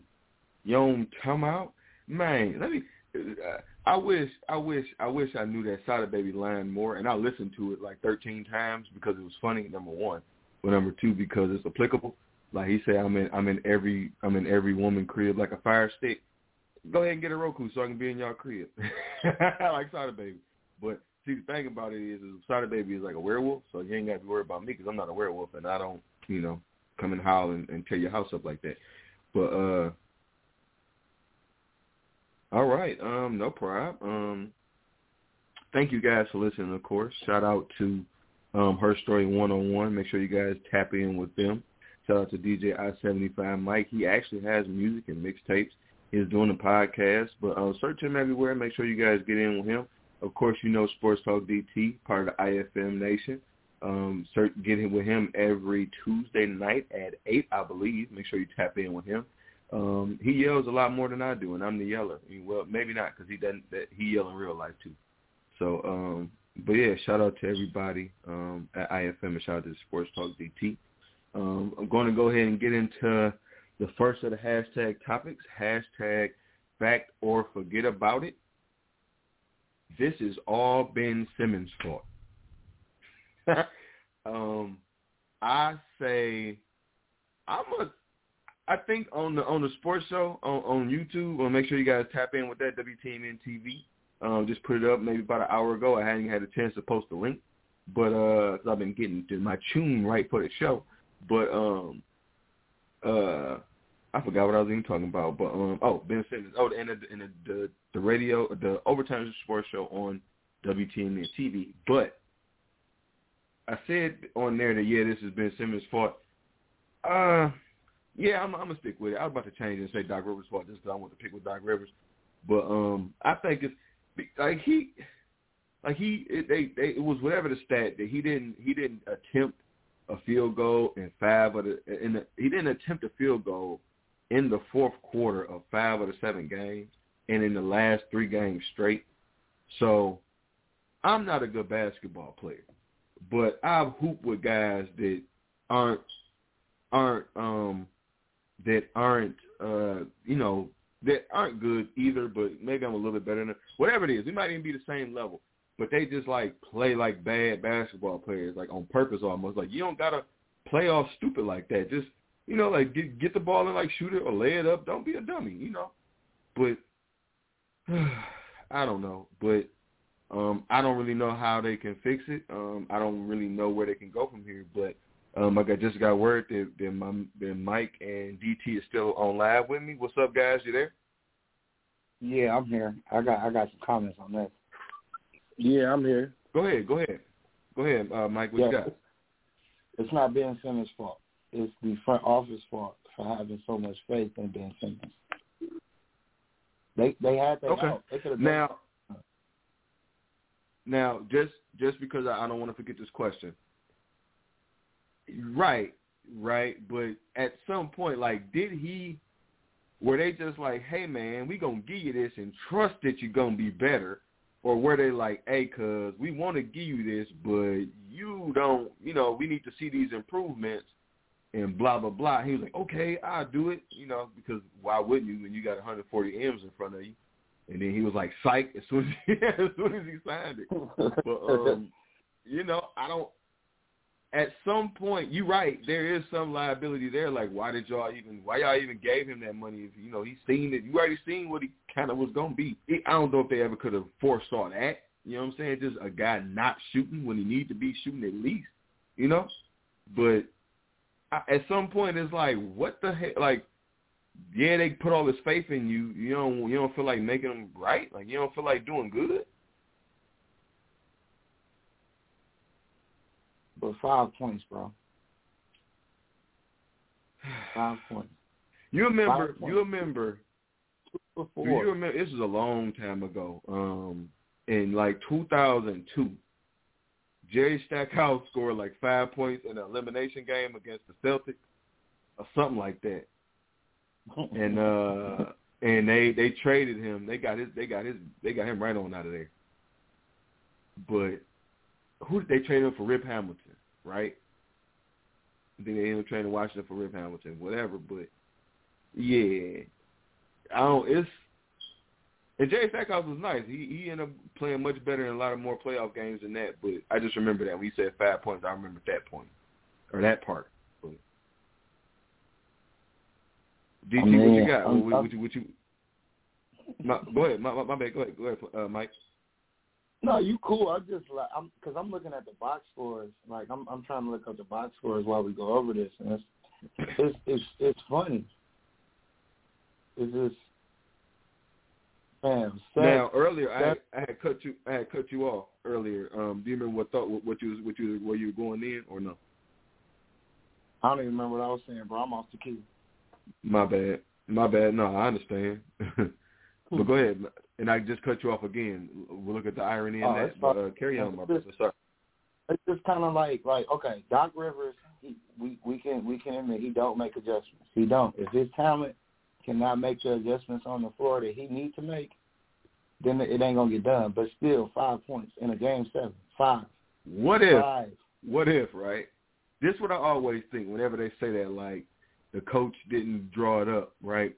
you don't come out, man. Let me. Uh, I wish, I wish, I wish I knew that Sada Baby line more, and I listened to it like 13 times because it was funny. Number one, but number two because it's applicable. Like he said, I'm in, I'm in every, I'm in every woman crib like a fire stick. Go ahead and get a Roku so I can be in y'all crib, like Sada Baby. But see, the thing about it is, is Sada Baby is like a werewolf, so you ain't got to worried about me because I'm not a werewolf and I don't, you know, come and howl and, and tear your house up like that. But uh all right, um, no problem. Um, thank you guys for listening. Of course, shout out to um, Her Story One on One. Make sure you guys tap in with them. Shout out to DJ I seventy five Mike. He actually has music and mixtapes. He's doing a podcast, but uh, search him everywhere. Make sure you guys get in with him. Of course, you know Sports Talk DT, part of the IFM Nation. Um, get in with him every Tuesday night at eight, I believe. Make sure you tap in with him. Um, he yells a lot more than I do, and I'm the yeller. Well, maybe not because he doesn't. He yell in real life too. So, um, but yeah, shout out to everybody um, at IFM and shout out to Sports Talk DT. Um, I'm going to go ahead and get into the first of the hashtag topics. Hashtag fact or forget about it. This is all Ben Simmons' fault. um, I say I'm a I think on the on the sports show on, on YouTube, I'll make sure you guys tap in with that WTMN TV. Um, just put it up maybe about an hour ago. I hadn't had a chance to post the link, but uh, i I've been getting my tune right for the show. But um, uh, I forgot what I was even talking about. But um, oh, Ben Simmons. Oh, and the and the, the the radio, the overtime sports show on WTMN TV. But I said on there that yeah, this has been Simmons' fault. Uh yeah, I'm, I'm gonna stick with it. I was about to change and say Doc Rivers' fault just because I want to pick with Doc Rivers, but um, I think it's like he, like he, it, they, they, it was whatever the stat that he didn't, he didn't attempt a field goal in five of the, in the, he didn't attempt a field goal in the fourth quarter of five of the seven games, and in the last three games straight. So, I'm not a good basketball player, but I've hooped with guys that aren't aren't um that aren't uh you know that aren't good either, but maybe I'm a little bit better than them. Whatever it is, we might even be the same level, but they just like play like bad basketball players, like on purpose almost. Like you don't gotta play off stupid like that. Just you know, like get get the ball and like shoot it or lay it up. Don't be a dummy, you know. But I don't know, but um I don't really know how they can fix it. Um I don't really know where they can go from here, but um, like I just got word that, that, my, that Mike and DT is still on live with me. What's up, guys? You there?
Yeah, I'm here. I got I got some comments on that.
Yeah, I'm here.
Go ahead. Go ahead. Go ahead, uh, Mike. What
yeah,
you got?
It's not Ben Simmons' fault. It's the front office fault for having so much faith in Ben Simmons. They they had that
okay.
out. They could have
now. Now, just just because I, I don't want to forget this question, Right, right. But at some point, like, did he? Were they just like, "Hey, man, we gonna give you this and trust that you're gonna be better," or were they like, "Hey, cuz we want to give you this, but you don't, you know, we need to see these improvements." And blah blah blah. He was like, "Okay, I'll do it," you know, because why wouldn't you when you got 140 M's in front of you? And then he was like, "Psych!" As soon as he, as soon as he signed it. But um, you know, I don't at some point, you're right. There is some liability there. Like, why did y'all even? Why y'all even gave him that money? If you know he's seen it, you already seen what he kind of was gonna be. I don't know if they ever could have foresaw that. You know what I'm saying? Just a guy not shooting when he needs to be shooting at least. You know, but at some point, it's like, what the heck? Like, yeah, they put all this faith in you. You don't, you don't feel like making them right. Like, you don't feel like doing good.
But five points, bro. Five points.
You remember? Points. You remember?
Before.
You remember? This is a long time ago. Um, in like 2002, Jerry Stackhouse scored like five points in an elimination game against the Celtics, or something like that. and uh, and they they traded him. They got his. They got his. They got him right on out of there. But who did they trade him for? Rip Hamilton, right? I think they ended up trading Washington for Rip Hamilton, whatever. But yeah, I don't. It's and Jay Stackhouse was nice. He he ended up playing much better in a lot of more playoff games than that. But I just remember that when he said five points, I remember that point or that part. But DT, I mean, what you got? What, what, you what you? My, go ahead. My, my, my bad. Go ahead. Go ahead, uh, Mike.
No, you cool. I just like I'm because I'm looking at the box scores. Like I'm I'm trying to look up the box scores while we go over this, and it's it's it's, it's funny. It's just man.
now earlier I I had cut you I had cut you off earlier. Um, do you remember what thought what you was what you where you were going in or no?
I don't even remember what I was saying, bro. I'm off the key.
My bad. My bad. No, I understand. but go ahead. And I just cut you off again. We'll look at the irony in
oh,
that. But uh, carry on, my brother. Sorry.
It's just kind of like like okay, Doc Rivers. He, we we can we can admit he don't make adjustments. He don't. If his talent cannot make the adjustments on the floor that he needs to make, then it ain't gonna get done. But still, five points in a game seven. Five.
What if?
Five.
What if? Right. This is what I always think whenever they say that, like the coach didn't draw it up, right?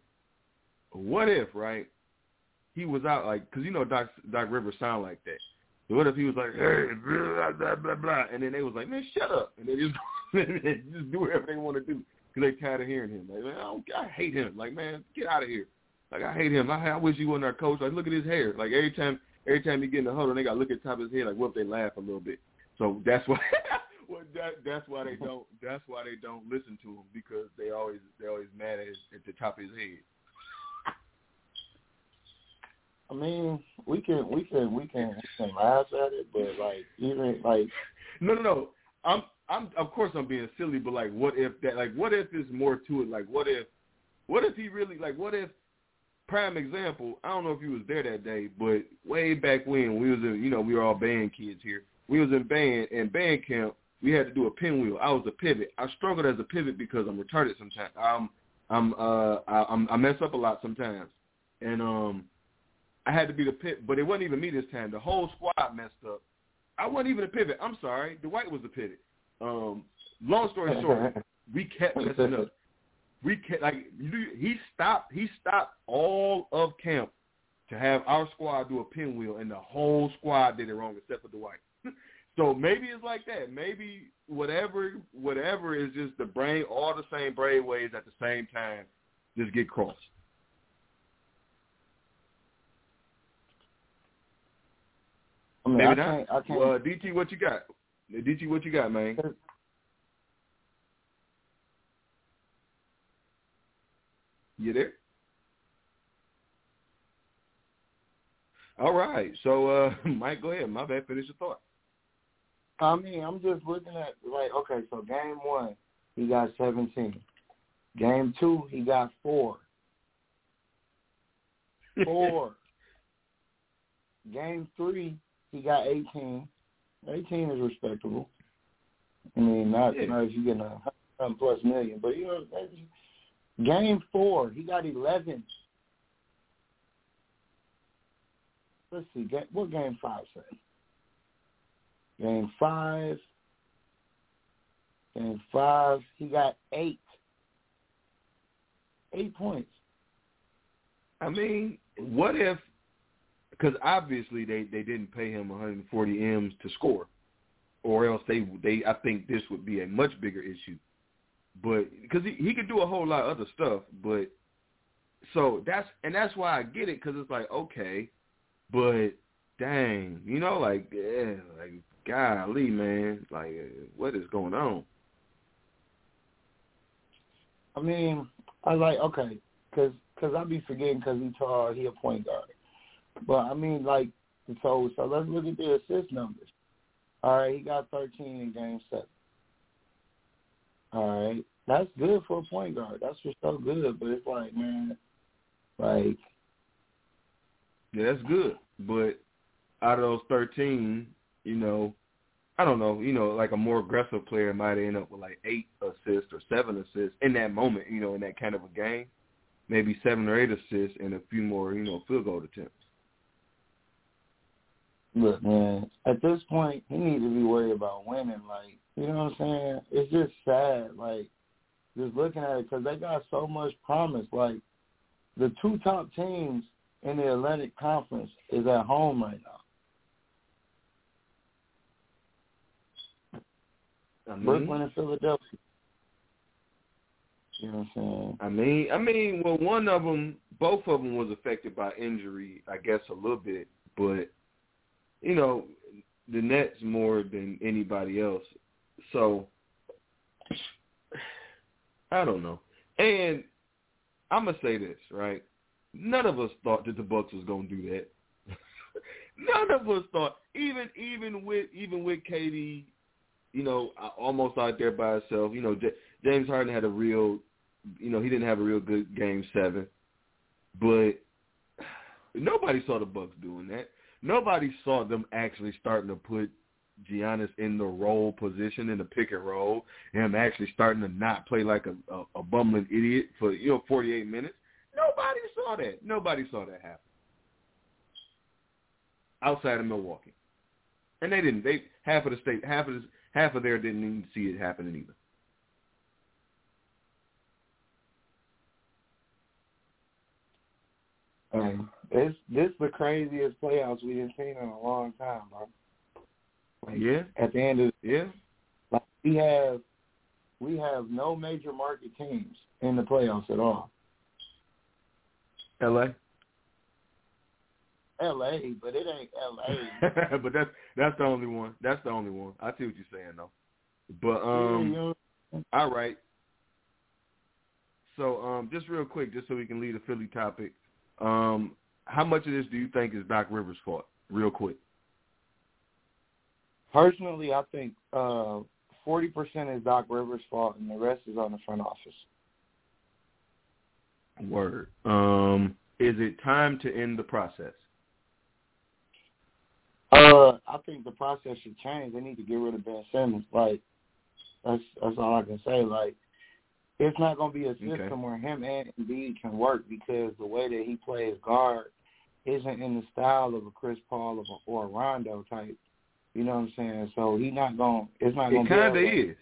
What if, right? He was out like, cause you know Doc Doc Rivers sound like that. So what if he was like, hey, blah blah blah blah, and then they was like, man, shut up, and they just just do whatever they want to do because they tired of hearing him. Like, man, I, don't, I hate him. Like, man, get out of here. Like, I hate him. I, I wish you wasn't our coach. Like, look at his hair. Like every time, every time he get in the huddle, they got to look at the top of his head. Like, what if they laugh a little bit? So that's why. well, that that's why they don't. That's why they don't listen to him because they always they always mad at, his, at the top of his head.
I mean, we can we can we can we can laugh at it, but like even like
no no no. I'm I'm of course I'm being silly, but like what if that like what if there's more to it? Like what if what if he really like what if prime example, I don't know if he was there that day, but way back when we was in you know, we were all band kids here. We was in band and band camp we had to do a pinwheel. I was a pivot. I struggled as a pivot because I'm retarded sometimes. I'm I'm uh I, I'm I mess up a lot sometimes. And um I had to be the pivot, but it wasn't even me this time. The whole squad messed up. I wasn't even a pivot. I'm sorry. Dwight was the pivot. Um, long story short, we kept messing up. We kept like he stopped. He stopped all of camp to have our squad do a pinwheel, and the whole squad did it wrong except for Dwight. so maybe it's like that. Maybe whatever, whatever is just the brain, all the same brain waves at the same time, just get crossed.
I mean,
Maybe
I
not.
can't, I can't.
Well, DT, what you got? DT, what you got, man? You there? All right. So, uh, Mike, go ahead. My bad. Finish your thought.
I mean, I'm just looking at like, okay, so game one, he got 17. Game two, he got four. Four. game three, he got 18. 18 is respectable. I mean, not,
yeah.
not if you're getting a hundred plus million, but you know, game four, he got 11. Let's see, what game five say? Game five, game five, he got eight. Eight points.
I mean, what if because obviously they they didn't pay him 140 m's to score, or else they they I think this would be a much bigger issue. But because he he could do a whole lot of other stuff, but so that's and that's why I get it because it's like okay, but dang, you know, like yeah, like golly, man, like what is going on?
I mean, I was like okay, because cause I be forgetting because he tall, he a point guard. But I mean, like, so so let's look at the assist numbers. All right, he got 13 in game seven. All right, that's good for a point guard. That's just so good. But it's like, man, like,
yeah, that's good. But out of those 13, you know, I don't know, you know, like a more aggressive player might end up with like eight assists or seven assists in that moment, you know, in that kind of a game. Maybe seven or eight assists and a few more, you know, field goal attempts.
Look, man, at this point, he needs to be worried about winning. Like, you know what I'm saying? It's just sad. Like, just looking at it because they got so much promise. Like, the two top teams in the Atlantic Conference is at home right now.
I mean,
Brooklyn and Philadelphia. You know what I'm saying?
I mean, I mean, well, one of them, both of them was affected by injury, I guess a little bit, but you know, the Nets more than anybody else. So I don't know. And I'm gonna say this, right? None of us thought that the Bucks was gonna do that. None of us thought, even even with even with KD, you know, almost out there by herself. You know, J- James Harden had a real, you know, he didn't have a real good game seven, but nobody saw the Bucks doing that. Nobody saw them actually starting to put Giannis in the roll position in the pick and roll, and him actually starting to not play like a, a, a bumbling idiot for you know 48 minutes. Nobody saw that. Nobody saw that happen outside of Milwaukee, and they didn't. They half of the state, half of the, half of there didn't even see it happening either.
Um, this this the craziest playoffs we've seen in a long time, bro. Like,
yeah.
At the end of
yeah,
like we have we have no major market teams in the playoffs at all.
L.A.
L.A., but it ain't L.A.
but that's that's the only one. That's the only one. I see what you're saying though. But um,
Yeah, you know,
all right. So um, just real quick, just so we can leave the Philly topic, um, how much of this do you think is Doc Rivers' fault? Real quick.
personally, I think uh, forty percent is Doc Rivers' fault, and the rest is on the front office.
Word. Um, is it time to end the process?
Uh, I think the process should change. They need to get rid of Ben Simmons. Like that's that's all I can say. Like it's not going to be a system
Okay.
where him and Embiid can work because the way that he plays guard isn't in the style of a Chris Paul or a, or a Rondo type. You know what I'm saying? So he not going. It's not going
It kind of is.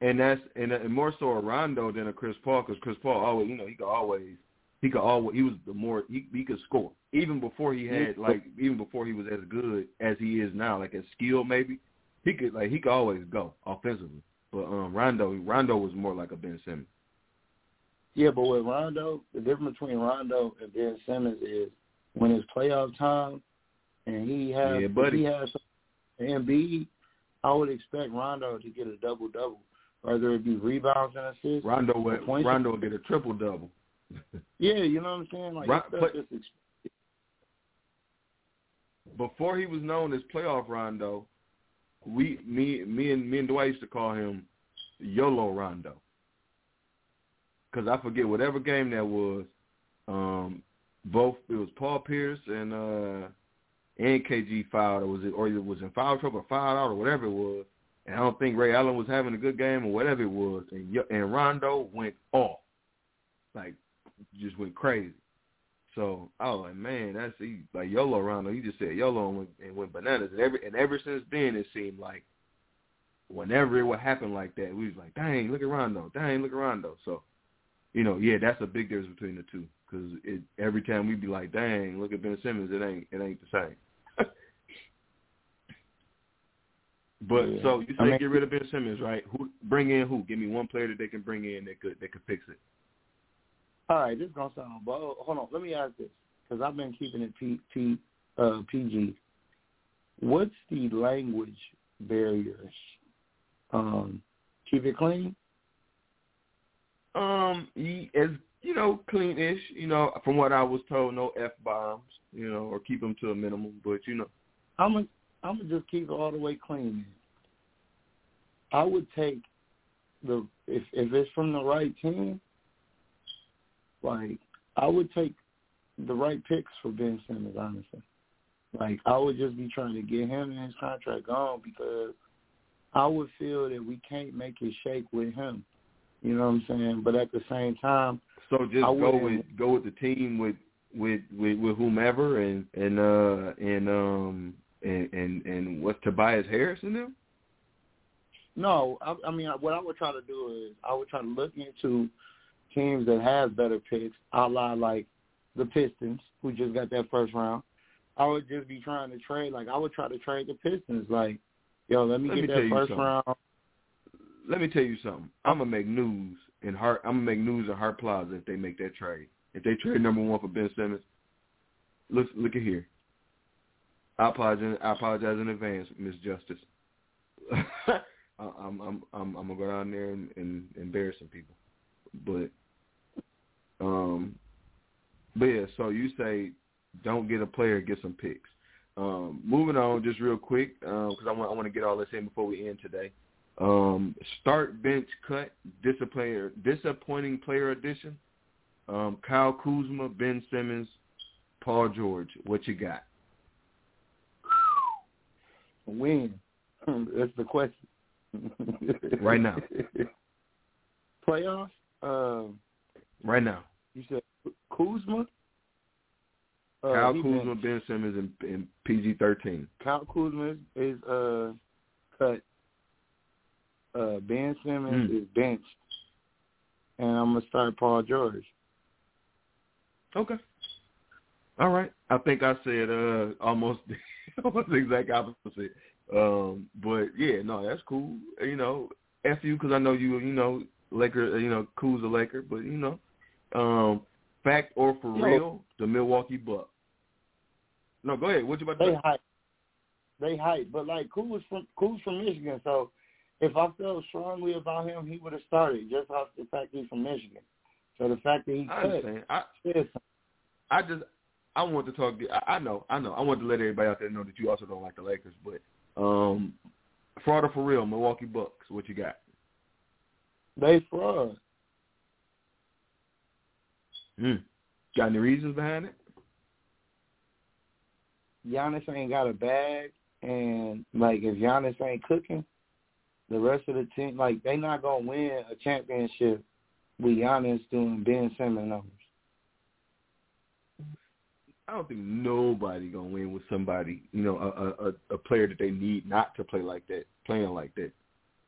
And that's and, uh, and more so a Rondo than a Chris Paul because Chris Paul always you know he could always he could always he was the more he he could score even before he had like even before he was as good as he is now like as skilled maybe he could like he could always go offensively but um Rondo Rondo was more like a Ben Simmons
Yeah, but with Rondo, the difference between Rondo and Ben Simmons is when it's playoff time and he has
Yeah,
he has Embiid, I would expect Rondo to get a double double, whether it be rebounds and assists.
Rondo would
points.
Rondo would get a triple double
Yeah, you know what I'm saying? Like
Ron-
it's stuff
but-
that's ex-
before he was known as playoff Rondo, we me me and me and Dwight used to call him YOLO Rondo. Cause I forget whatever game that was. Um, both it was Paul Pierce and uh and KG fouled, or was it or it was in foul trouble or fouled out or whatever it was. And I don't think Ray Allen was having a good game or whatever it was. And and Rondo went off, like just went crazy. So I was like, man, that's he, like YOLO Rondo. You just said YOLO and went, and went bananas. And ever and ever since then, it seemed like whenever it would happen like that, we was like, dang, look at Rondo. Dang, look at Rondo. So, you know, yeah, that's a big difference between the two. Because it, every time we'd be like, dang, look at Ben Simmons, it ain't it ain't the same. but
Yeah.
so you say
I mean-
get rid of Ben Simmons, right? Who bring in who? Give me one player that they can bring in that could that could fix it.
All right, this is gonna sound bold. Hold on, let me ask this because I've been keeping it P, P, uh, PG. What's the language barriers? Um, keep it clean.
Um, as you know, clean-ish. You know, from what I was told, no f bombs. You know, or keep them to a minimum. But you know,
I'm gonna I'm gonna just keep it all the way clean. I would take the if if it's from the right team, like I would take the right picks for Ben Simmons. Honestly, like I would just be trying to get him and his contract gone because I would feel that we can't make it shake with him. You know what I'm saying? But at the same time,
so just
I
go with go with the team with with with, with whomever and and uh and um and and and what's Tobias Harris in them?
No, I, I mean what I would try to do is I would try to look into teams that have better picks, a la like the Pistons, who just got that first round. I would just be trying to trade. Like I would try to trade the Pistons. Like, yo, let me
Let
get
me
that first round.
Let me tell you something. I'm gonna make news in Hart. I'm gonna make news in Hart Plaza if they make that trade. If they trade number one for Ben Simmons, look look at here. I apologize. I apologize in advance, Miss Justice. I'm I'm I'm I'm gonna go down there and, and embarrass some people, but um, but yeah. So you say don't get a player, get some picks. Um, moving on, just real quick, because I want I want to get all this in before we end today. Um, start bench cut disappointing disappointing player addition. Um, Kyle Kuzma, Ben Simmons, Paul George. What you got?
Win. That's the question.
Right now.
Playoffs? Um,
Right now,
you said Kuzma? Uh,
Kyle Kuzma,
benched.
Ben Simmons, and, and PG thirteen.
Kyle Kuzma is, uh, cut. Uh, ben Simmons
Mm.
is benched. And I'm going to start Paul George.
Okay. All right. I think I said uh almost almost the exact opposite. Um, but yeah, no, that's cool. You know, f you because I know you. You know, Laker. You know, cool's a Laker, but you know, um, fact or for real, the Milwaukee Bucks. No, go ahead. What you about to
They
say?
hype. They hype. But, like, Kuz from, Kuz from Michigan. So, if I felt strongly about him, he would have started just off the fact he's from Michigan. So, the fact that he
I understand. I I just I want to talk. I, I know, I know. I want to let everybody out there know that you also don't like the Lakers, but um, fraud or for real, Milwaukee Bucks. What you got?
they fraud.
Hmm. Got any reasons behind it?
Giannis ain't got a bag, and like if Giannis ain't cooking, the rest of the team like they not gonna win a championship with Giannis doing Ben Simmons numbers.
I don't think nobody gonna win with somebody, you know, a, a a- a player that they need not to play like that, playing like that.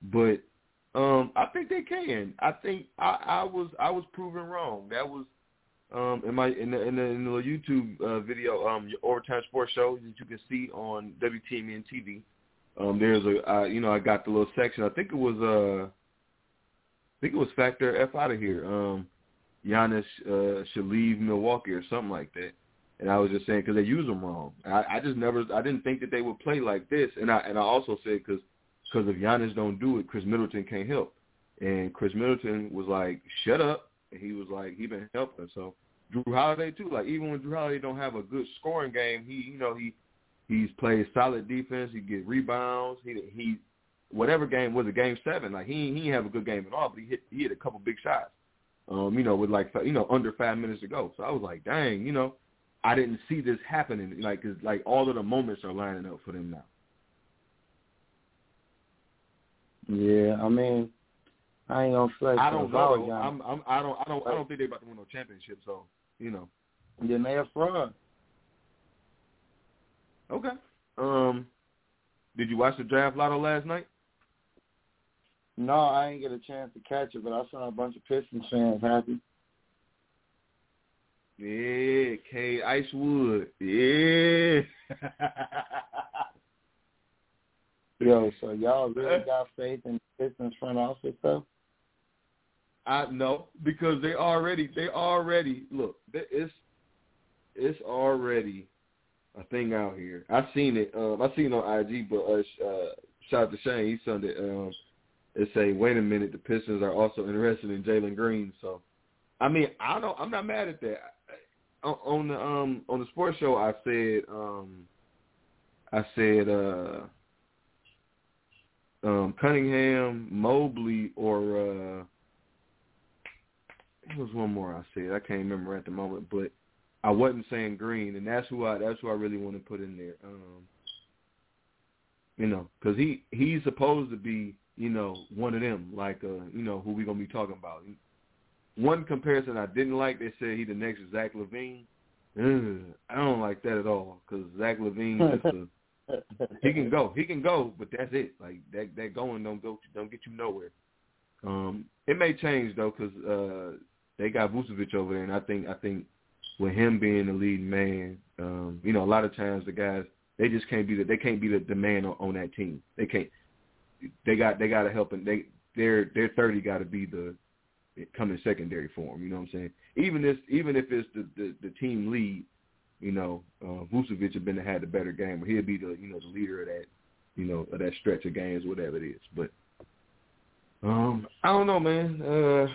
But um I think they can. I think I, I was I was proven wrong. That was um in my in the in the, in the YouTube uh, video um overtime sports show that you can see on WTMN TV. Um there's a uh, you know I got the little section. I think it was uh I think it was Factor F out of here. Um Giannis uh, should leave Milwaukee or something like that. And I was just saying because they use them wrong. I, I just never, I didn't think that they would play like this. And I and I also said because because if Giannis don't do it, Khris Middleton can't help. And Khris Middleton was like, "Shut up." He was like, he been helping. So Jrue Holiday too. Like even when Jrue Holiday don't have a good scoring game, he you know he he's played solid defense. He get rebounds. He he whatever game was it game seven. Like he he have a good game at all, but he hit he hit a couple big shots. Um, you know, with like you know under five minutes to go. So I was like, dang, you know. I didn't see this happening. Like, 'cause, like all of the moments are lining up for them now.
Yeah, I mean, I ain't gonna flex.
I don't know. I'm, I'm, I don't, I don't, I don't think they're about to win no championship. So, you know.
Then they a fraud.
Okay. Um, did you watch the draft lotto last night?
No, I ain't get a chance to catch it, but I saw a bunch of Pistons fans happy.
Yeah, Cade Icewood. Yeah.
Yo, so y'all really got faith in Pistons front office though?
I know because they already, they already look. It's, it's already a thing out here. I seen it. Um, I seen it on IG, but uh, uh, shout out to Shane. He sent it. Um, it say, wait a minute, the Pistons are also interested in Jalen Green. So, I mean, I don't. I'm not mad at that. On, on the um on the sports show, I said um I said uh um Cunningham, Mobley, or it was one more I said. I can't remember at the moment, but I wasn't saying Green, and that's who I that's who I really want to put in there. Um, you know, because he he's supposed to be you know one of them, like uh you know who we gonna be talking about. One comparison I didn't like, they said he the next Zach LaVine. ugh, I don't like that at all because Zach LaVine just a he can go. He can go, but that's it. Like that that going don't go don't get you nowhere. Um, it may change though because uh, they got Vucevic over there, and I think I think with him being the lead man, um, you know, a lot of times the guys they just can't be the they can't be the, the man on, on that team. They can't. They got they got to help and they their their thirty got to be the coming secondary for. You know what I'm saying? Even if even if it's the the, the team lead, you know, uh, Vucevic has been had the better game, but he'll be the you know the leader of that, you know, of that stretch of games, whatever it is. But um, I don't know, man. Uh,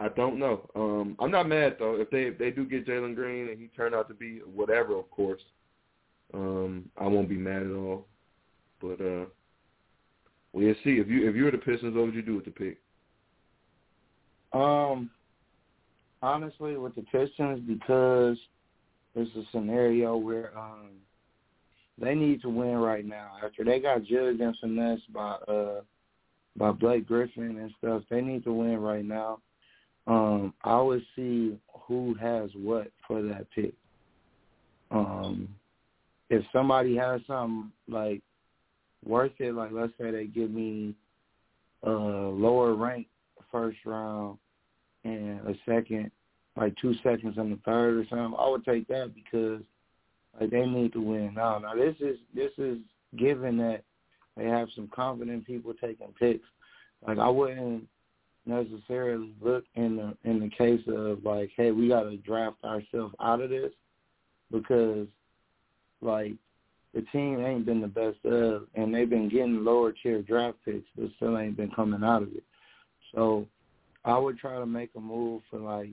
I don't know. Um, I'm not mad though if they if they do get Jalen Green and he turned out to be whatever, of course. Um, I won't be mad at all. But uh, we'll see. If you if you were the Pistons, what would you do with the pick?
Um, honestly, with the Pistons, because it's a scenario where um they need to win right now. After they got judged and finessed by uh by Blake Griffin and stuff, they need to win right now. Um, I would see who has what for that pick. Um, if somebody has something like worth it, like let's say they give me a lower rank first round and a second, like two seconds in the third or something, I would take that because like they need to win now. Now this is this is given that they have some confident people taking picks. Like I wouldn't necessarily look in the in the case of like, hey, we got to draft ourselves out of this because like the team ain't been the best of, and they've been getting lower tier draft picks, but still ain't been coming out of it. So I would try to make a move for like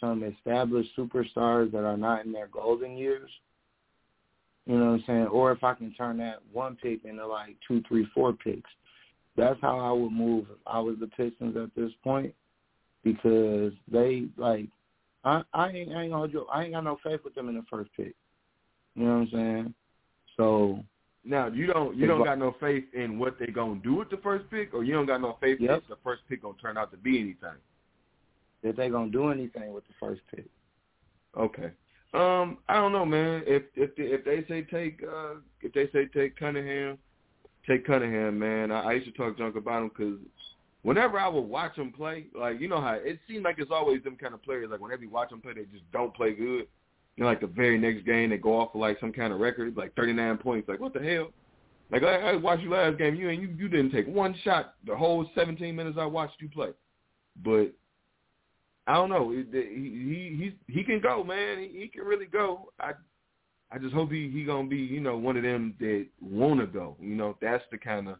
some established superstars that are not in their golden years. You know what I'm saying? Or if I can turn that one pick into like two, three, four picks. That's how I would move if I was the Pistons at this point because they like I I ain't I ain't gonna I ain't got no faith with them in the first pick. You know what I'm saying? So
now you don't you don't got no faith in what they gonna do with the first pick, or you don't got no faith
yep.
that the first pick gonna turn out to be anything.
That they gonna do anything with the first pick.
Okay. Um, I don't know, man. If if they, if they say take uh if they say take Cunningham, take Cunningham, man. I, I used to talk junk about him because whenever I would watch him play, like you know how it seems like it's always them kind of players. Like whenever you watch them play, they just don't play good you know, like the very next game they go off for like some kind of record, like 39 points. Like what the hell? Like I, I watched you last game, you and you you didn't take one shot the whole 17 minutes I watched you play. But I don't know. He he he, he can go, man. He, he can really go. I I just hope he he gonna be you know one of them that wanna go. You know that's the kind of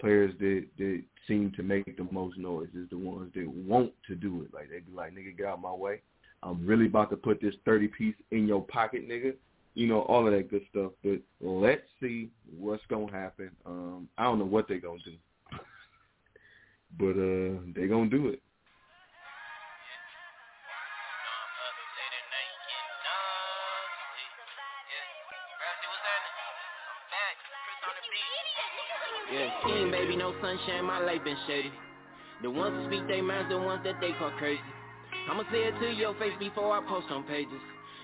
players that that seem to make the most noise is the ones that want to do it. Like they be like, nigga, get out my way. I'm really about to put this 30 piece in your pocket, nigga. You know, all of that good stuff. But let's see what's to happen. Um, I don't know what they're to do. but uh, they're going to do it.
King, baby, no sunshine, my life been shady. The ones who speak their minds, the ones that they call crazy. I'ma say it to your face before I post on pages.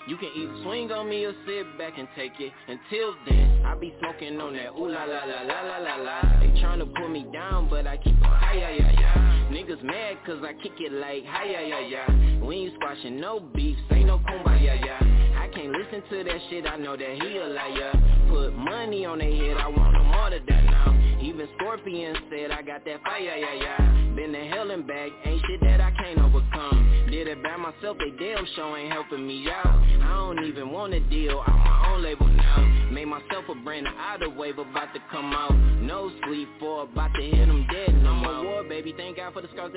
You can either swing on me or sit back and take it. Until then, I be smoking on that ooh la la la la la la la. They tryna pull me down, but I keep on high yeah yeah. Niggas mad cause I kick it like high yeah yeah. We ain't squashing no beef, say no kumbaya yeah. I can't listen to that shit, I know that he a liar. Put money on their head, I want no more to that now. Even Scorpion said I got that fire, yeah, yeah. Been to hell and back, ain't shit that I can't overcome. Did it by myself, they damn show ain't helping me out. I don't even want a deal, I'm my own label now. Made myself a brand, of outer wave about to come out. No sleep for about to hit them dead no more. War, baby, thank God for the scars